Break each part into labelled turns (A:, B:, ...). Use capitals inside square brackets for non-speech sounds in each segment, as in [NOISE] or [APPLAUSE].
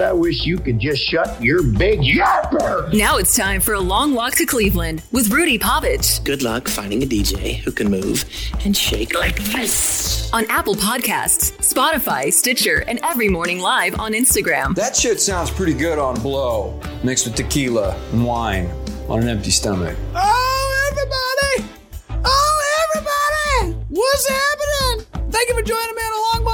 A: I wish you could just shut your big yapper.
B: Now it's time for a long walk to Cleveland with Rudy Pavich.
C: Good luck finding a DJ who can move and shake like this.
B: On Apple Podcasts, Spotify, Stitcher, and every morning live on Instagram.
D: That shit sounds pretty good on blow, mixed with tequila and wine on an empty stomach.
E: Oh, everybody! Oh, everybody! What's happening? Thank you for joining me on a long walk to Cleveland.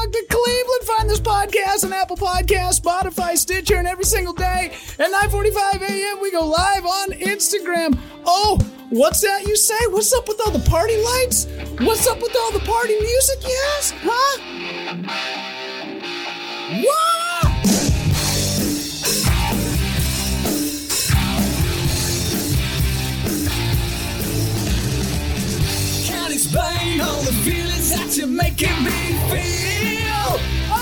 E: Find this podcast on Apple Podcasts, Spotify, Stitcher, and every single day at 9:45 a.m. We go live on Instagram. Oh, what's that you say? What's up with all the party lights? What's up with all the party music? You ask, huh? What? Explain all the feelings that you're making me feel.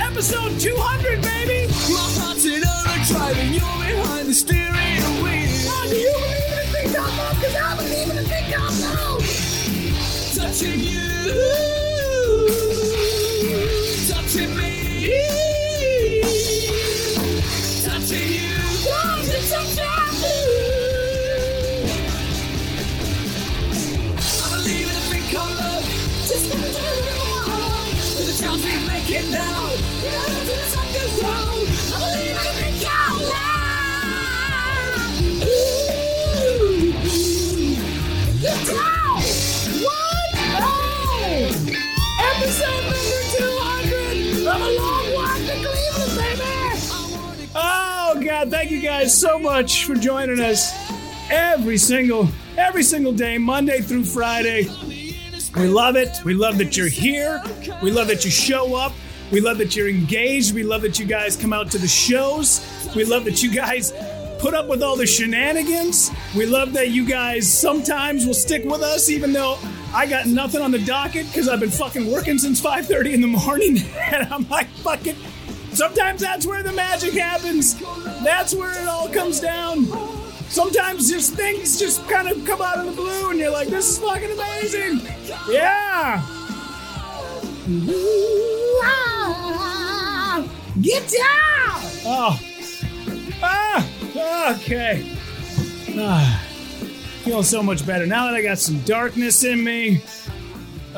E: Episode 200, baby. My heart's in overdrive and you're behind the steering wheel. Oh, do you believe in a thing love? Because I believe in a thing love. Touching you. Thank you guys so much for joining us every single every single day monday through friday. We love it. We love that you're here. We love that you show up. We love that you're engaged. We love that you guys come out to the shows. We love that you guys put up with all the shenanigans. We love that you guys sometimes will stick with us even though i got nothing on the docket because i've been fucking working since 5.30 in the morning [LAUGHS] and i'm like fucking sometimes that's where the magic happens that's where it all comes down sometimes just things just kind of come out of the blue and you're like, this is fucking amazing. Yeah. Ah, [LAUGHS] Get down. Oh. Ah. Okay. Ah. Feel so much better now that I got some darkness in me.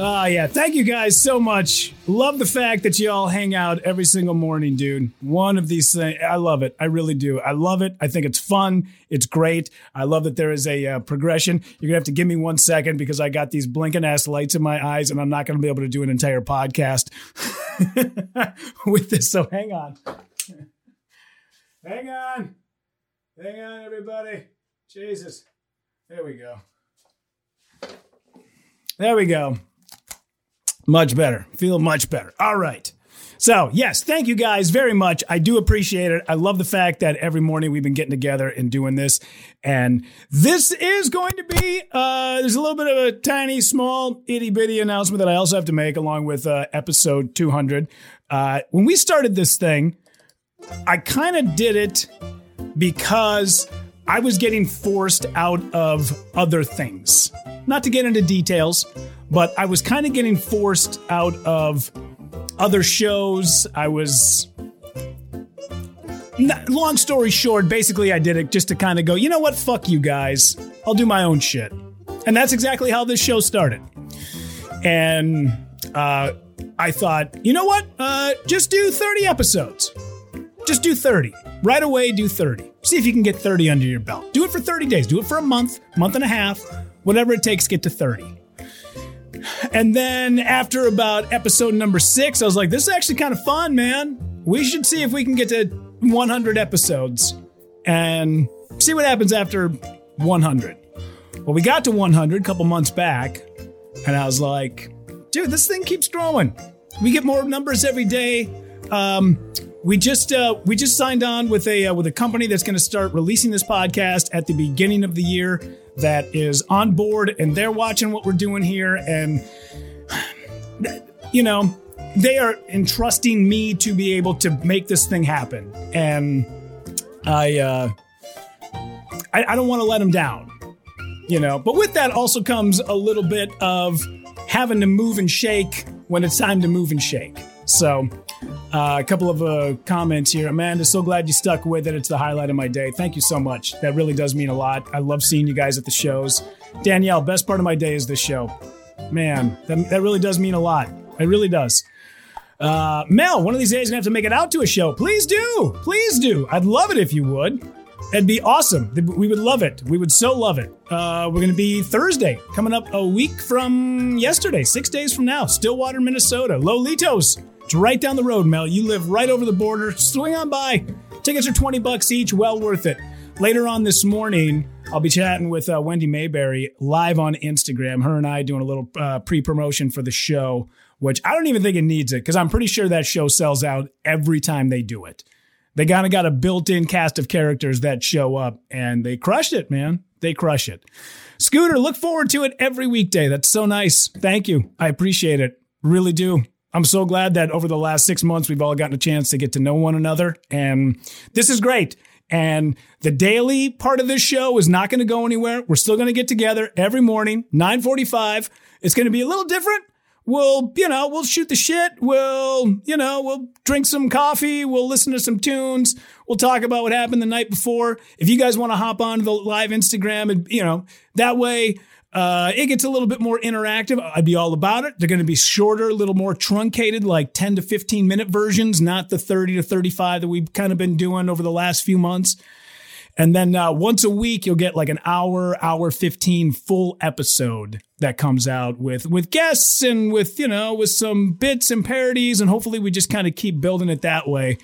E: Ah, yeah. Thank you guys so much. Love the fact that you all hang out every single morning, dude. One of these things, I love it. I really do. I love it. I think it's fun. It's great. I love that there is a uh, progression. You're gonna have to give me one second because I got these blinking ass lights in my eyes, and I'm not gonna be able to do an entire podcast [LAUGHS] with this. So hang on. Hang on. Hang on, everybody. Jesus. There we go. There we go. Much better. Feel much better. All right. So, yes, thank you guys very much. I do appreciate it. I love the fact that every morning we've been getting together and doing this. And this is going to be, uh, there's a little bit of a tiny, small, itty bitty announcement that I also have to make along with uh, episode 200. Uh, when we started this thing, I kind of did it because I was getting forced out of other things. Not to get into details, but I was kind of getting forced out of other shows. I was. Long story short, basically, I did it just to kind of go, you know what? Fuck you guys. I'll do my own shit. And that's exactly how this show started. And uh, I thought, you know what? Uh, just do 30 episodes. Just do 30. Right away, do 30. See if you can get 30 under your belt. Do it for 30 days. Do it for a month, month and a half, whatever it takes, get to 30. And then after about episode number six, I was like, this is actually kind of fun, man. We should see if we can get to 100 episodes and see what happens after 100. Well, we got to 100 a couple months back, and I was like, dude, this thing keeps growing. We get more numbers every day. Um, we just uh, we just signed on with a uh, with a company that's going to start releasing this podcast at the beginning of the year. That is on board, and they're watching what we're doing here, and [SIGHS] you know they are entrusting me to be able to make this thing happen, and I uh, I, I don't want to let them down, you know. But with that also comes a little bit of having to move and shake when it's time to move and shake. So Uh, a couple of uh, comments here. Amanda, so glad you stuck with it. It's the highlight of my day. Thank you so much. That really does mean a lot. I love seeing you guys at the shows. Danielle, best part of my day is this show. Man, that, that really does mean a lot. It really does. Uh, Mel, one of these days, I'm gonna have to make it out to a show. Please do. Please do. I'd love it if you would. It'd be awesome. We would love it. We would so love it. Uh, we're going to be Thursday, coming up a week from yesterday, six days from now, Stillwater, Minnesota. Lolitos. It's right down the road, Mel. You live right over the border. Swing on by. Tickets are 20 bucks each. Well worth it. Later on this morning, I'll be chatting with uh, Wendy Mayberry live on Instagram. Her and I doing a little uh, pre promotion for the show, which I don't even think it needs it because I'm pretty sure that show sells out every time they do it. They kind of got a built-in cast of characters that show up, and they crushed it, man. They crush it. Scooter, look forward to it every weekday. That's so nice. Thank you. I appreciate it. Really do. I'm so glad that over the last six months, we've all gotten a chance to get to know one another. And this is great. And the daily part of this show is not going to go anywhere. We're still going to get together every morning, 945. It's going to be a little different we'll, you know, we'll shoot the shit. We'll, you know, we'll drink some coffee. We'll listen to some tunes. We'll talk about what happened the night before. If you guys want to hop on the live Instagram and, you know, that way, uh, it gets a little bit more interactive. I'd be all about it. They're going to be shorter, a little more truncated, like 10 to 15 minute versions, not the 30 to 35 that we've kind of been doing over the last few months. And then uh, once a week, you'll get like an hour, hour 15 full episode that comes out with with guests and with you know with some bits and parodies, and hopefully we just kind of keep building it that way.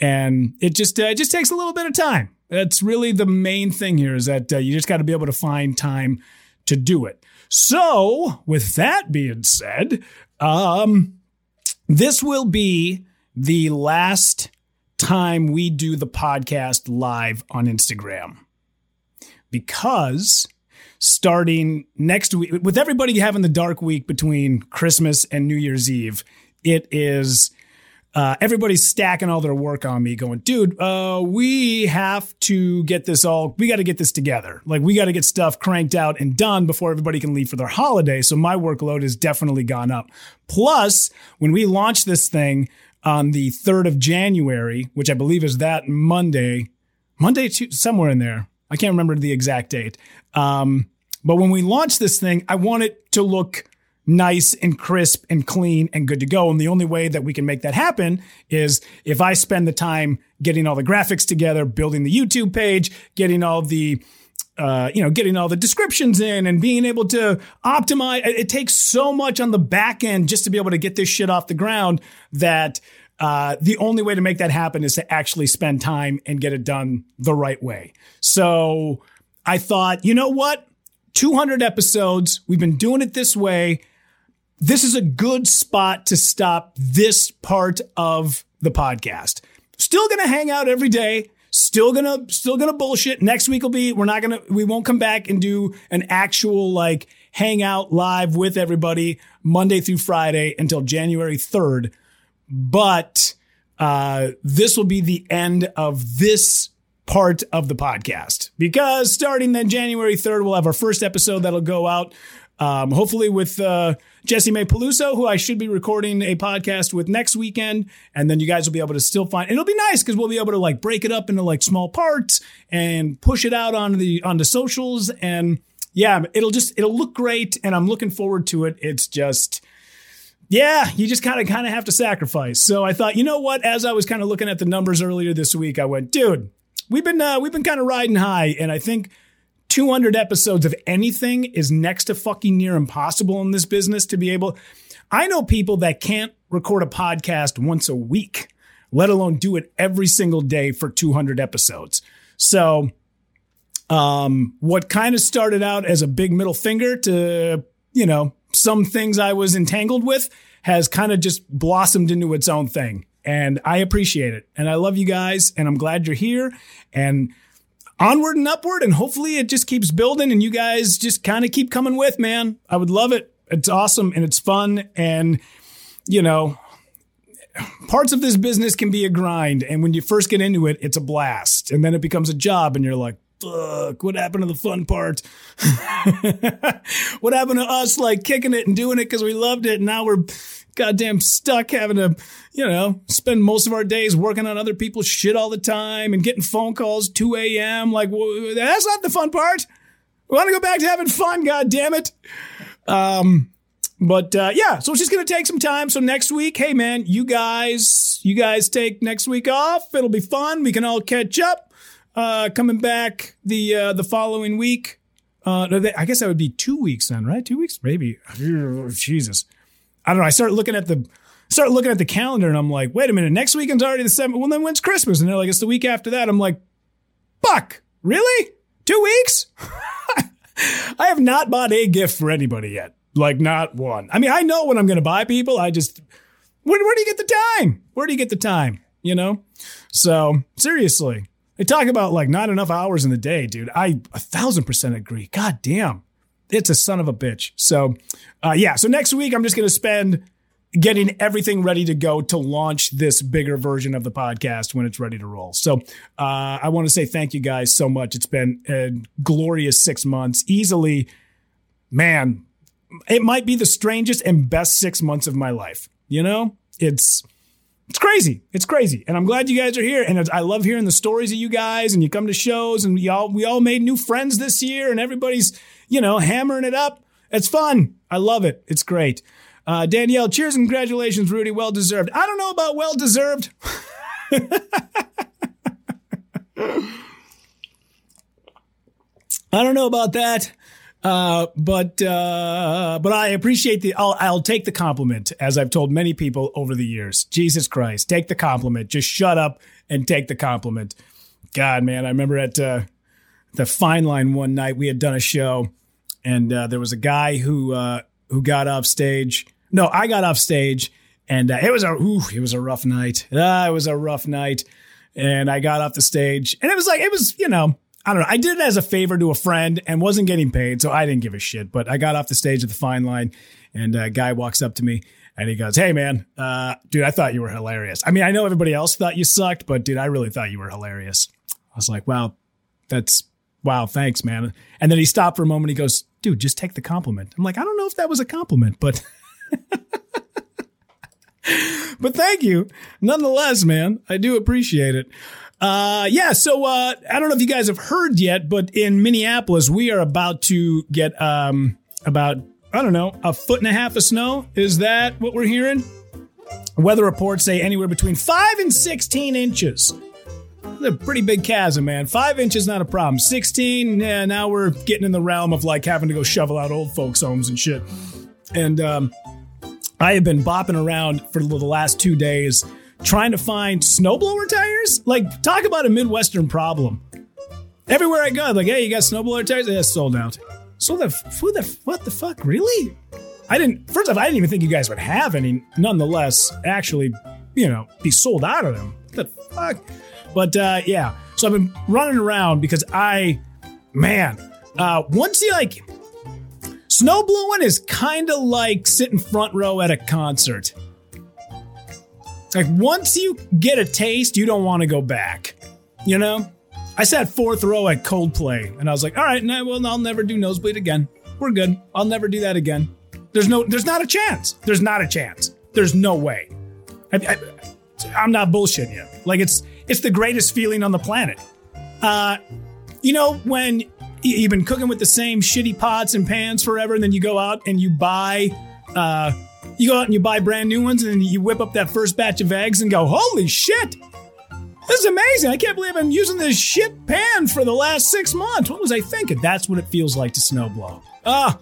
E: And it just uh, it just takes a little bit of time. That's really the main thing here is that uh, you just got to be able to find time to do it. So, with that being said, um, this will be the last time we do the podcast live on Instagram because starting next week, with everybody having the dark week between Christmas and New Year's Eve, it is uh, everybody's stacking all their work on me, going, dude, uh, we have to get this all, we got to get this together. Like, we got to get stuff cranked out and done before everybody can leave for their holiday. So, my workload has definitely gone up. Plus, when we launch this thing, on the 3rd of January, which I believe is that Monday, Monday, to, somewhere in there. I can't remember the exact date. Um, but when we launch this thing, I want it to look nice and crisp and clean and good to go. And the only way that we can make that happen is if I spend the time getting all the graphics together, building the YouTube page, getting all the uh, you know, getting all the descriptions in and being able to optimize. It takes so much on the back end just to be able to get this shit off the ground that uh, the only way to make that happen is to actually spend time and get it done the right way. So I thought, you know what? 200 episodes. We've been doing it this way. This is a good spot to stop this part of the podcast. Still going to hang out every day Still gonna, still gonna bullshit. Next week will be, we're not gonna, we won't come back and do an actual like hangout live with everybody Monday through Friday until January 3rd. But, uh, this will be the end of this part of the podcast because starting then January 3rd, we'll have our first episode that'll go out. Um, hopefully with, uh, May Peluso, who I should be recording a podcast with next weekend. And then you guys will be able to still find, it'll be nice because we'll be able to like break it up into like small parts and push it out on the, on the socials. And yeah, it'll just, it'll look great. And I'm looking forward to it. It's just, yeah, you just kind of, kind of have to sacrifice. So I thought, you know what? As I was kind of looking at the numbers earlier this week, I went, dude, we've been, uh, we've been kind of riding high. And I think, 200 episodes of anything is next to fucking near impossible in this business to be able. I know people that can't record a podcast once a week, let alone do it every single day for 200 episodes. So, um, what kind of started out as a big middle finger to, you know, some things I was entangled with has kind of just blossomed into its own thing. And I appreciate it. And I love you guys. And I'm glad you're here. And onward and upward. And hopefully it just keeps building and you guys just kind of keep coming with, man. I would love it. It's awesome and it's fun. And, you know, parts of this business can be a grind. And when you first get into it, it's a blast. And then it becomes a job and you're like, fuck, what happened to the fun part? [LAUGHS] what happened to us like kicking it and doing it because we loved it? And now we're goddamn stuck having to, you know, spend most of our days working on other people's shit all the time and getting phone calls 2 a.m. Like, well, that's not the fun part. We want to go back to having fun, god damn it. Um, but uh, yeah, so it's just gonna take some time. So next week, hey man, you guys, you guys take next week off. It'll be fun. We can all catch up. Uh, coming back the uh, the following week. Uh, I guess that would be two weeks then, right? Two weeks, maybe. Jesus, I don't know. I start looking at the start looking at the calendar, and I'm like, wait a minute, next weekend's already the seventh. Well, then when's Christmas? And they're like, it's the week after that. I'm like, fuck, really? Two weeks? [LAUGHS] I have not bought a gift for anybody yet. Like not one. I mean, I know when I'm going to buy people. I just where, where do you get the time? Where do you get the time? You know. So seriously, they talk about like not enough hours in the day, dude. I a thousand percent agree. God damn, it's a son of a bitch. So, uh, yeah. So next week I'm just going to spend getting everything ready to go to launch this bigger version of the podcast when it's ready to roll. So uh, I want to say thank you guys so much. It's been a glorious six months. Easily, man, it might be the strangest and best six months of my life. You know, it's it's crazy. It's crazy, and I'm glad you guys are here. And I love hearing the stories of you guys. And you come to shows, and y'all we all made new friends this year, and everybody's you know hammering it up. It's fun. I love it. It's great. Uh, Danielle, cheers and congratulations, Rudy. Well deserved. I don't know about well deserved. [LAUGHS] I don't know about that. Uh, but uh, but I appreciate the. I'll, I'll take the compliment, as I've told many people over the years. Jesus Christ, take the compliment. Just shut up and take the compliment. God, man, I remember at uh, the Fine Line one night we had done a show, and uh, there was a guy who uh, who got off stage. No, I got off stage, and uh, it was a ooh, it was a rough night. Ah, it was a rough night, and I got off the stage, and it was like it was you know I don't know. I did it as a favor to a friend and wasn't getting paid, so I didn't give a shit. But I got off the stage at the fine line, and a guy walks up to me and he goes, "Hey, man, uh, dude, I thought you were hilarious. I mean, I know everybody else thought you sucked, but dude, I really thought you were hilarious." I was like, "Wow, that's wow, thanks, man." And then he stopped for a moment. He goes, "Dude, just take the compliment." I'm like, I don't know if that was a compliment, but. [LAUGHS] but thank you nonetheless, man. I do appreciate it. Uh, yeah. So, uh, I don't know if you guys have heard yet, but in Minneapolis, we are about to get, um, about, I don't know, a foot and a half of snow. Is that what we're hearing? Weather reports say anywhere between five and 16 inches. A pretty big chasm, man. Five inches, not a problem. 16, yeah, now we're getting in the realm of like having to go shovel out old folks' homes and shit. And, um, I have been bopping around for the last two days trying to find snowblower tires. Like, talk about a Midwestern problem. Everywhere I go, like, hey, you got snowblower tires? Yeah, sold out. So the who the what the fuck? Really? I didn't. First off, I didn't even think you guys would have any. Nonetheless, actually, you know, be sold out of them. What the fuck? But uh, yeah, so I've been running around because I, man, uh, once you like, snow blowing is kind of like sitting front row at a concert. Like once you get a taste, you don't want to go back. You know? I sat fourth row at Coldplay and I was like, all right, no, well, I'll never do nosebleed again. We're good. I'll never do that again. There's no, there's not a chance. There's not a chance. There's no way. I, I'm not bullshitting you. Like it's, it's the greatest feeling on the planet. Uh, you know, when you've been cooking with the same shitty pots and pans forever, and then you go out and you buy, uh, you go out and you buy brand new ones, and you whip up that first batch of eggs and go, holy shit! This is amazing. I can't believe I'm using this shit pan for the last six months. What was I thinking? That's what it feels like to snowblow. Ah,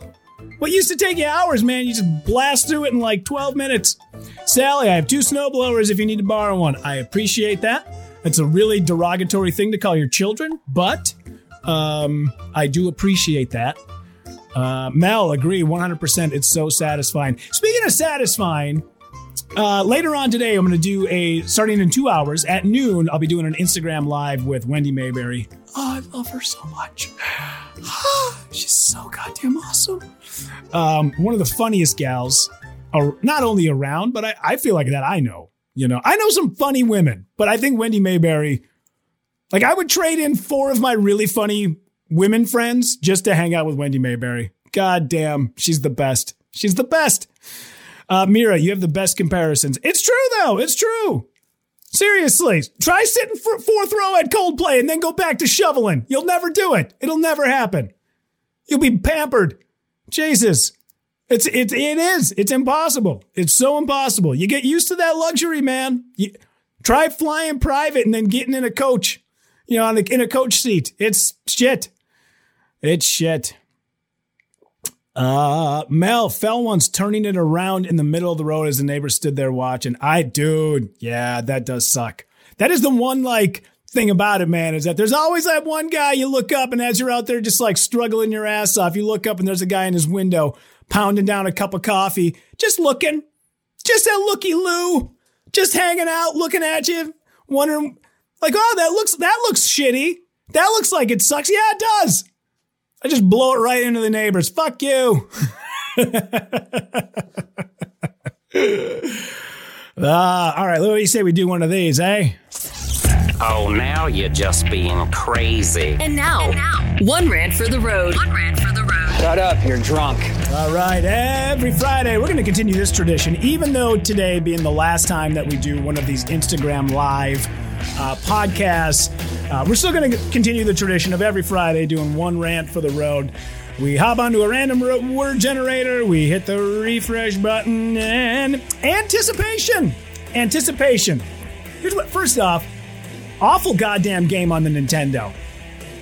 E: what used to take you hours, man, you just blast through it in like 12 minutes. Sally, I have two snowblowers if you need to borrow one. I appreciate that. It's a really derogatory thing to call your children, but um, I do appreciate that. Uh, Mel, agree 100%. It's so satisfying. Speaking of satisfying, uh, later on today, I'm going to do a, starting in two hours at noon, I'll be doing an Instagram live with Wendy Mayberry. Oh, I love her so much. [SIGHS] She's so goddamn awesome. Um, one of the funniest gals, uh, not only around, but I, I feel like that I know. You know, I know some funny women, but I think Wendy Mayberry, like I would trade in four of my really funny women friends just to hang out with Wendy Mayberry. God damn, she's the best. She's the best. Uh, Mira, you have the best comparisons. It's true though. It's true. Seriously, try sitting for fourth row at Coldplay and then go back to shoveling. You'll never do it. It'll never happen. You'll be pampered. Jesus. It's it, it is. It's impossible. It's so impossible. You get used to that luxury, man. You, try flying private and then getting in a coach, you know, on a, in a coach seat. It's shit. It's shit. Uh, Mel fell once turning it around in the middle of the road as the neighbor stood there watching. I, dude, yeah, that does suck. That is the one like thing about it, man, is that there's always that one guy you look up and as you're out there just like struggling your ass off, you look up and there's a guy in his window pounding down a cup of coffee, just looking, just that looky loo, just hanging out, looking at you, wondering like, oh, that looks, that looks shitty. That looks like it sucks. Yeah, it does. I just blow it right into the neighbors. Fuck you. [LAUGHS] Ah, all right, what do you say we do one of these, eh?
F: Oh, now you're just being crazy.
B: And now, now, one rant for the road. One rant for the road.
D: Shut up, you're drunk.
E: All right, every Friday, we're going to continue this tradition, even though today being the last time that we do one of these Instagram live uh, podcasts. Uh, we're still going to continue the tradition of every Friday doing one rant for the road. We hop onto a random word generator, we hit the refresh button, and anticipation. Anticipation. Here's what, first off, awful goddamn game on the Nintendo.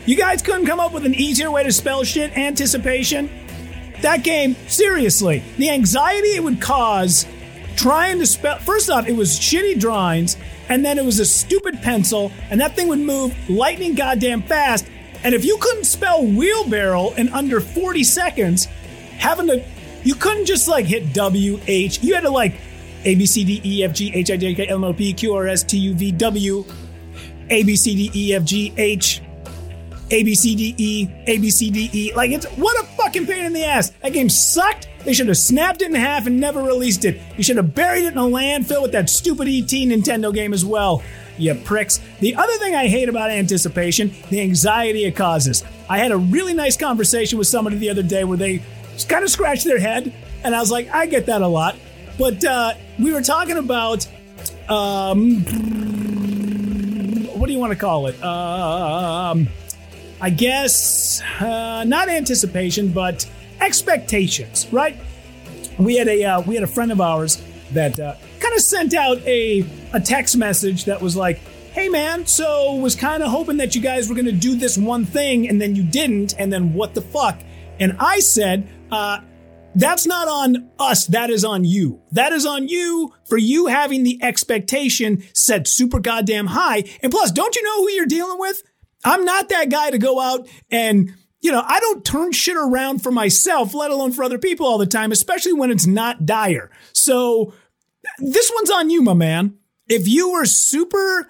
E: You guys couldn't come up with an easier way to spell shit, anticipation? That game, seriously, the anxiety it would cause trying to spell. First off, it was shitty drawings, and then it was a stupid pencil, and that thing would move lightning goddamn fast. And if you couldn't spell wheelbarrow in under 40 seconds, having to, you couldn't just like hit W, H, you had to like A, B, C, D, E, F, G, H, I, J, K, L, M, O, P, Q, R, S, T, U, V, W, A, B, C, D, E, F, G, H, a B C D E, A B C D E. Like it's what a fucking pain in the ass. That game sucked. They should have snapped it in half and never released it. You should have buried it in a landfill with that stupid ET Nintendo game as well. You pricks. The other thing I hate about anticipation, the anxiety it causes. I had a really nice conversation with somebody the other day where they kind of scratched their head, and I was like, I get that a lot. But uh, we were talking about um, what do you want to call it? Um, I guess uh, not anticipation, but expectations, right? We had a uh, we had a friend of ours that uh, kind of sent out a a text message that was like, "Hey man, so was kind of hoping that you guys were going to do this one thing, and then you didn't, and then what the fuck?" And I said, uh, that's not on us. That is on you. That is on you for you having the expectation set super goddamn high. And plus, don't you know who you're dealing with? I'm not that guy to go out and, you know, I don't turn shit around for myself, let alone for other people all the time, especially when it's not dire. So this one's on you, my man. If you were super,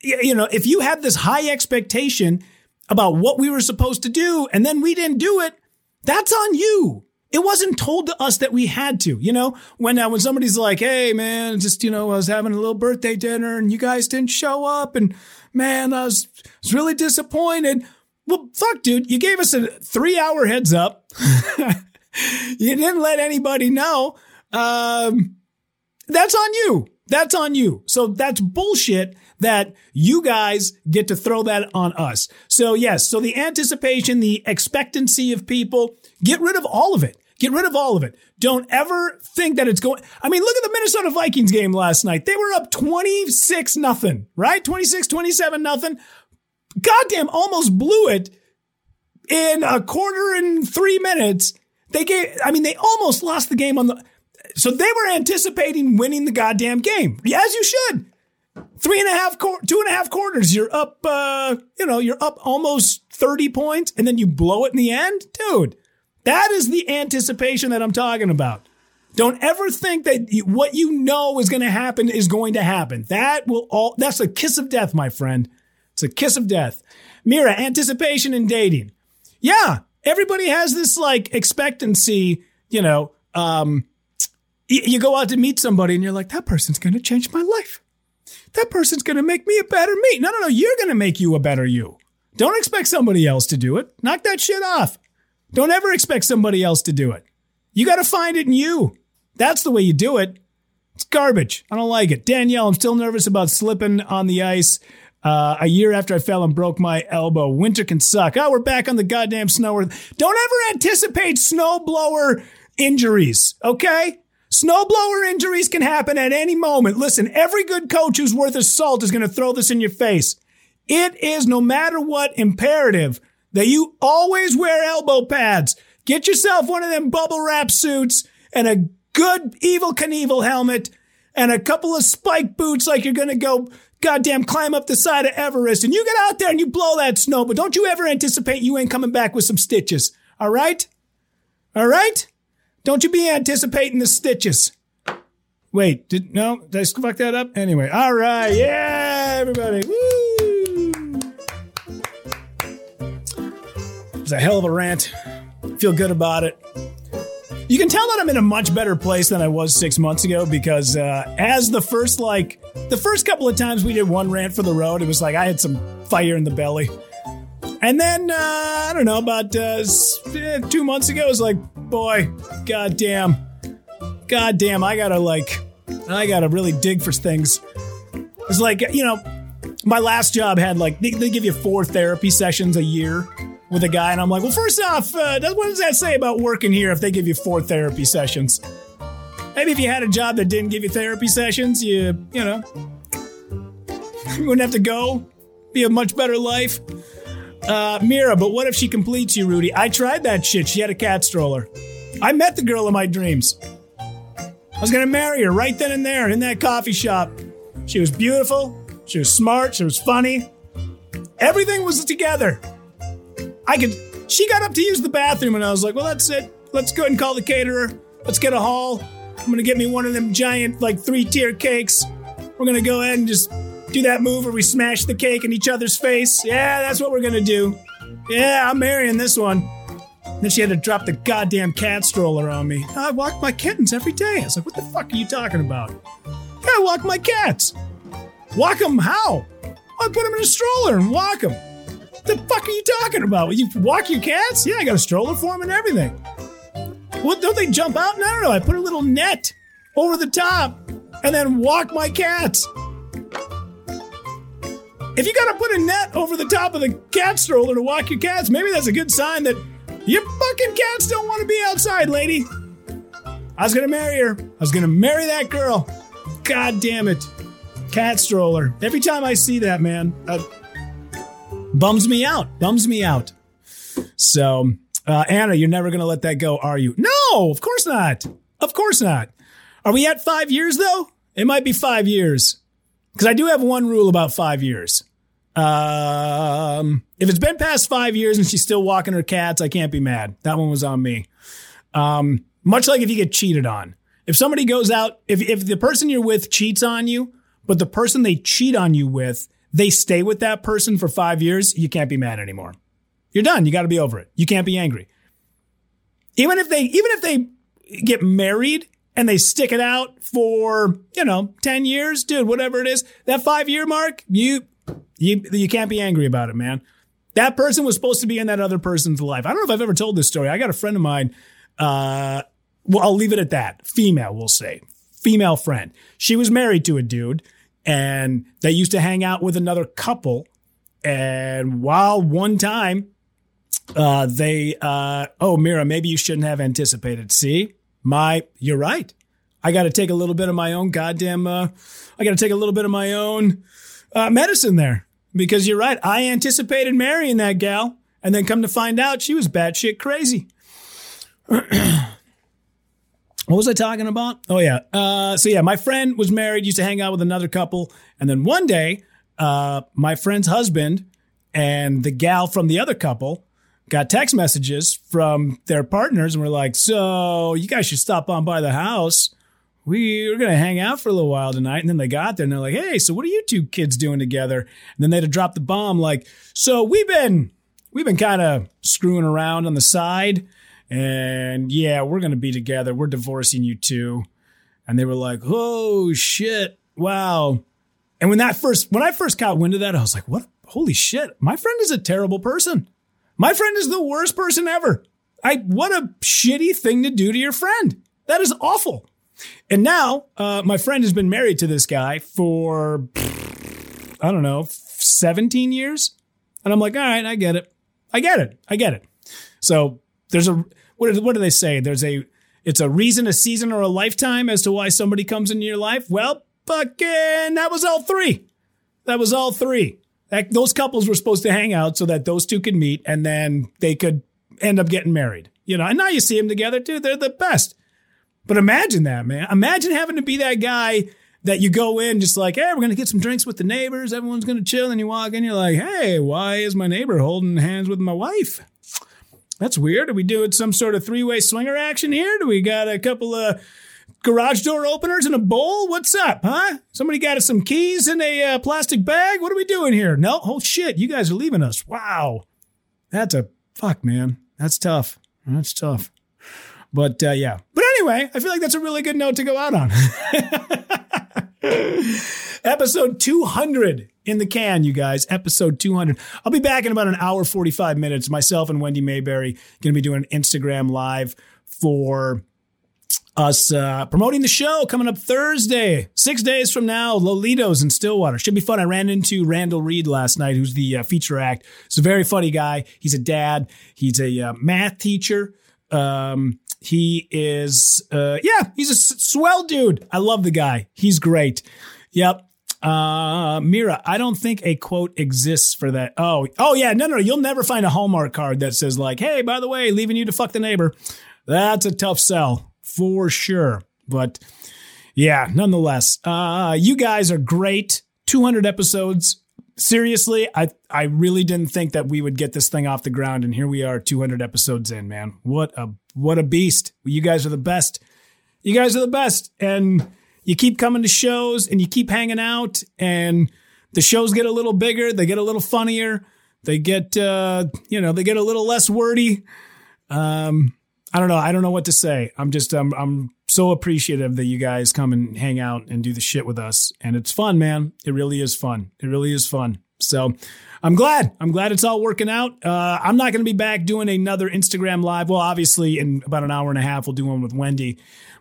E: you know, if you had this high expectation about what we were supposed to do and then we didn't do it, that's on you. It wasn't told to us that we had to, you know, when, uh, when somebody's like, Hey man, just, you know, I was having a little birthday dinner and you guys didn't show up and man, I was, was really disappointed. Well, fuck, dude, you gave us a three hour heads up. [LAUGHS] you didn't let anybody know. Um, that's on you. That's on you. So that's bullshit that you guys get to throw that on us. So yes, so the anticipation, the expectancy of people, get rid of all of it. Get rid of all of it. Don't ever think that it's going. I mean, look at the Minnesota Vikings game last night. They were up 26 nothing, right? 26, 27 nothing. Goddamn, almost blew it in a quarter and three minutes. They gave, I mean, they almost lost the game on the, so they were anticipating winning the goddamn game. As you should. Three and a half, two and a half quarters. You're up, uh, you know, you're up almost 30 points and then you blow it in the end. Dude, that is the anticipation that I'm talking about. Don't ever think that what you know is going to happen is going to happen. That will all, that's a kiss of death, my friend. It's a kiss of death. Mira, anticipation in dating. Yeah. Everybody has this like expectancy, you know, um, you go out to meet somebody and you're like, that person's going to change my life. That person's going to make me a better me. No, no, no. You're going to make you a better you. Don't expect somebody else to do it. Knock that shit off. Don't ever expect somebody else to do it. You got to find it in you. That's the way you do it. It's garbage. I don't like it. Danielle, I'm still nervous about slipping on the ice. Uh, a year after I fell and broke my elbow. Winter can suck. Oh, we're back on the goddamn snow. Don't ever anticipate snowblower injuries, okay? Snowblower injuries can happen at any moment. Listen, every good coach who's worth his salt is going to throw this in your face. It is, no matter what, imperative that you always wear elbow pads. Get yourself one of them bubble wrap suits and a good Evel Knievel helmet and a couple of spike boots like you're going to go goddamn climb up the side of Everest and you get out there and you blow that snow, but don't you ever anticipate you ain't coming back with some stitches. All right? All right? Don't you be anticipating the stitches. Wait, did no? Did I fuck that up? Anyway, all right, yeah, everybody, was a hell of a rant. Feel good about it. You can tell that I'm in a much better place than I was six months ago because uh, as the first like the first couple of times we did one rant for the road, it was like I had some fire in the belly. And then uh, I don't know about uh, two months ago, it was like, boy, goddamn, goddamn, I gotta like, I gotta really dig for things. It's like you know, my last job had like they, they give you four therapy sessions a year with a guy, and I'm like, well, first off, uh, what does that say about working here if they give you four therapy sessions? Maybe if you had a job that didn't give you therapy sessions, you, you know, you wouldn't have to go. Be a much better life. Uh, Mira, but what if she completes you, Rudy? I tried that shit. She had a cat stroller. I met the girl of my dreams. I was gonna marry her right then and there in that coffee shop. She was beautiful. She was smart. She was funny. Everything was together. I could. She got up to use the bathroom, and I was like, "Well, that's it. Let's go ahead and call the caterer. Let's get a haul. I'm gonna get me one of them giant, like three tier cakes. We're gonna go ahead and just do that move where we smash the cake in each other's face. Yeah, that's what we're gonna do. Yeah, I'm marrying this one." Then she had to drop the goddamn cat stroller on me. I walk my kittens every day. I was like, "What the fuck are you talking about?" Yeah, I walk my cats. Walk them how? I put them in a stroller and walk them. What the fuck are you talking about? You walk your cats? Yeah, I got a stroller for them and everything. What don't they jump out? No, no, no. I put a little net over the top and then walk my cats. If you gotta put a net over the top of the cat stroller to walk your cats, maybe that's a good sign that your fucking cats don't want to be outside, lady. I was gonna marry her. I was gonna marry that girl. God damn it. Cat stroller. Every time I see that, man, uh, bums me out. Bums me out. So, uh, Anna, you're never going to let that go, are you? No, of course not. Of course not. Are we at five years, though? It might be five years. Because I do have one rule about five years. Um, if it's been past five years and she's still walking her cats, I can't be mad. That one was on me. Um, much like if you get cheated on. If somebody goes out, if, if the person you're with cheats on you, but the person they cheat on you with, they stay with that person for five years, you can't be mad anymore. You're done. You got to be over it. You can't be angry. Even if they, even if they get married and they stick it out for, you know, 10 years, dude, whatever it is, that five year mark, you, you, you can't be angry about it, man. That person was supposed to be in that other person's life. I don't know if I've ever told this story. I got a friend of mine, uh, well, I'll leave it at that. Female, we'll say. Female friend. She was married to a dude and they used to hang out with another couple. And while one time, uh, they, uh, oh, Mira, maybe you shouldn't have anticipated. See, my, you're right. I got to take a little bit of my own goddamn, uh, I got to take a little bit of my own, uh, medicine there because you're right. I anticipated marrying that gal and then come to find out she was batshit crazy. [CLEARS THROAT] what was I talking about? Oh yeah. Uh, so yeah, my friend was married, used to hang out with another couple, and then one day, uh, my friend's husband and the gal from the other couple got text messages from their partners, and were like, "So you guys should stop on by the house. We are gonna hang out for a little while tonight." And then they got there, and they're like, "Hey, so what are you two kids doing together?" And then they had to drop the bomb, like, "So we've been we've been kind of screwing around on the side." And yeah, we're going to be together. We're divorcing you too. And they were like, oh shit. Wow. And when that first, when I first got wind of that, I was like, what? Holy shit. My friend is a terrible person. My friend is the worst person ever. I, what a shitty thing to do to your friend. That is awful. And now, uh, my friend has been married to this guy for, I don't know, 17 years. And I'm like, all right, I get it. I get it. I get it. So there's a, what, what do they say? There's a, it's a reason, a season, or a lifetime as to why somebody comes into your life. Well, fucking, that was all three. That was all three. That, those couples were supposed to hang out so that those two could meet and then they could end up getting married. You know, and now you see them together too. They're the best. But imagine that, man. Imagine having to be that guy that you go in just like, hey, we're going to get some drinks with the neighbors. Everyone's going to chill. And you walk in, you're like, hey, why is my neighbor holding hands with my wife? That's weird. Are we doing some sort of three way swinger action here? Do we got a couple of garage door openers in a bowl? What's up, huh? Somebody got us some keys in a uh, plastic bag? What are we doing here? No, oh shit, you guys are leaving us. Wow. That's a fuck, man. That's tough. That's tough. But uh, yeah. But anyway, I feel like that's a really good note to go out on. [LAUGHS] [LAUGHS] Episode 200 in the can, you guys. Episode 200. I'll be back in about an hour, 45 minutes. Myself and Wendy Mayberry going to be doing an Instagram live for us uh, promoting the show coming up Thursday, six days from now, Lolitos in Stillwater. Should be fun. I ran into Randall Reed last night, who's the uh, feature act. He's a very funny guy. He's a dad. He's a uh, math teacher. Um, he is, uh, yeah, he's a swell dude. I love the guy. He's great. Yep. Uh, Mira, I don't think a quote exists for that. Oh, oh yeah, no, no, no. You'll never find a Hallmark card that says like, "Hey, by the way, leaving you to fuck the neighbor." That's a tough sell for sure. But yeah, nonetheless, uh, you guys are great. 200 episodes. Seriously, I I really didn't think that we would get this thing off the ground, and here we are, 200 episodes in. Man, what a what a beast! You guys are the best. You guys are the best, and you keep coming to shows, and you keep hanging out, and the shows get a little bigger. They get a little funnier. They get uh, you know they get a little less wordy. Um, I don't know. I don't know what to say. I'm just I'm I'm so appreciative that you guys come and hang out and do the shit with us. And it's fun, man. It really is fun. It really is fun. So I'm glad. I'm glad it's all working out. Uh, I'm not going to be back doing another Instagram live. Well, obviously, in about an hour and a half, we'll do one with Wendy.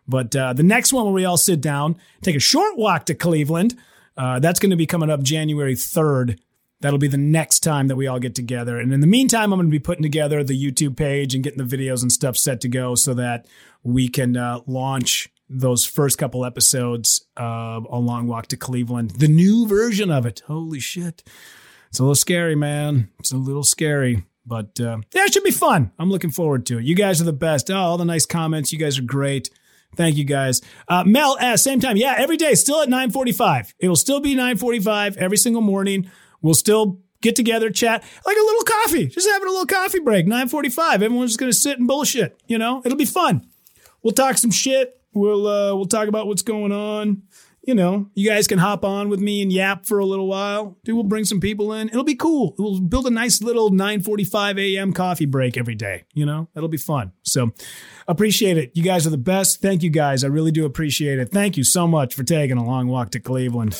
E: But uh, the next one where we all sit down, take a short walk to Cleveland, uh, that's going to be coming up January 3rd. That'll be the next time that we all get together. And in the meantime, I'm going to be putting together the YouTube page and getting the videos and stuff set to go so that we can uh, launch those first couple episodes of A Long Walk to Cleveland, the new version of it. Holy shit. It's a little scary, man. It's a little scary. But uh, yeah, it should be fun. I'm looking forward to it. You guys are the best. Oh, all the nice comments. You guys are great. Thank you guys. Uh, Mel S, same time. Yeah, every day, still at 945. It'll still be 945 every single morning. We'll still get together, chat like a little coffee, just having a little coffee break. 945. Everyone's just going to sit and bullshit. You know, it'll be fun. We'll talk some shit. We'll, uh, we'll talk about what's going on. You know, you guys can hop on with me and yap for a little while. Dude, we'll bring some people in. It'll be cool. We'll build a nice little 9:45 a.m. coffee break every day. You know, that'll be fun. So, appreciate it. You guys are the best. Thank you guys. I really do appreciate it. Thank you so much for taking a long walk to Cleveland.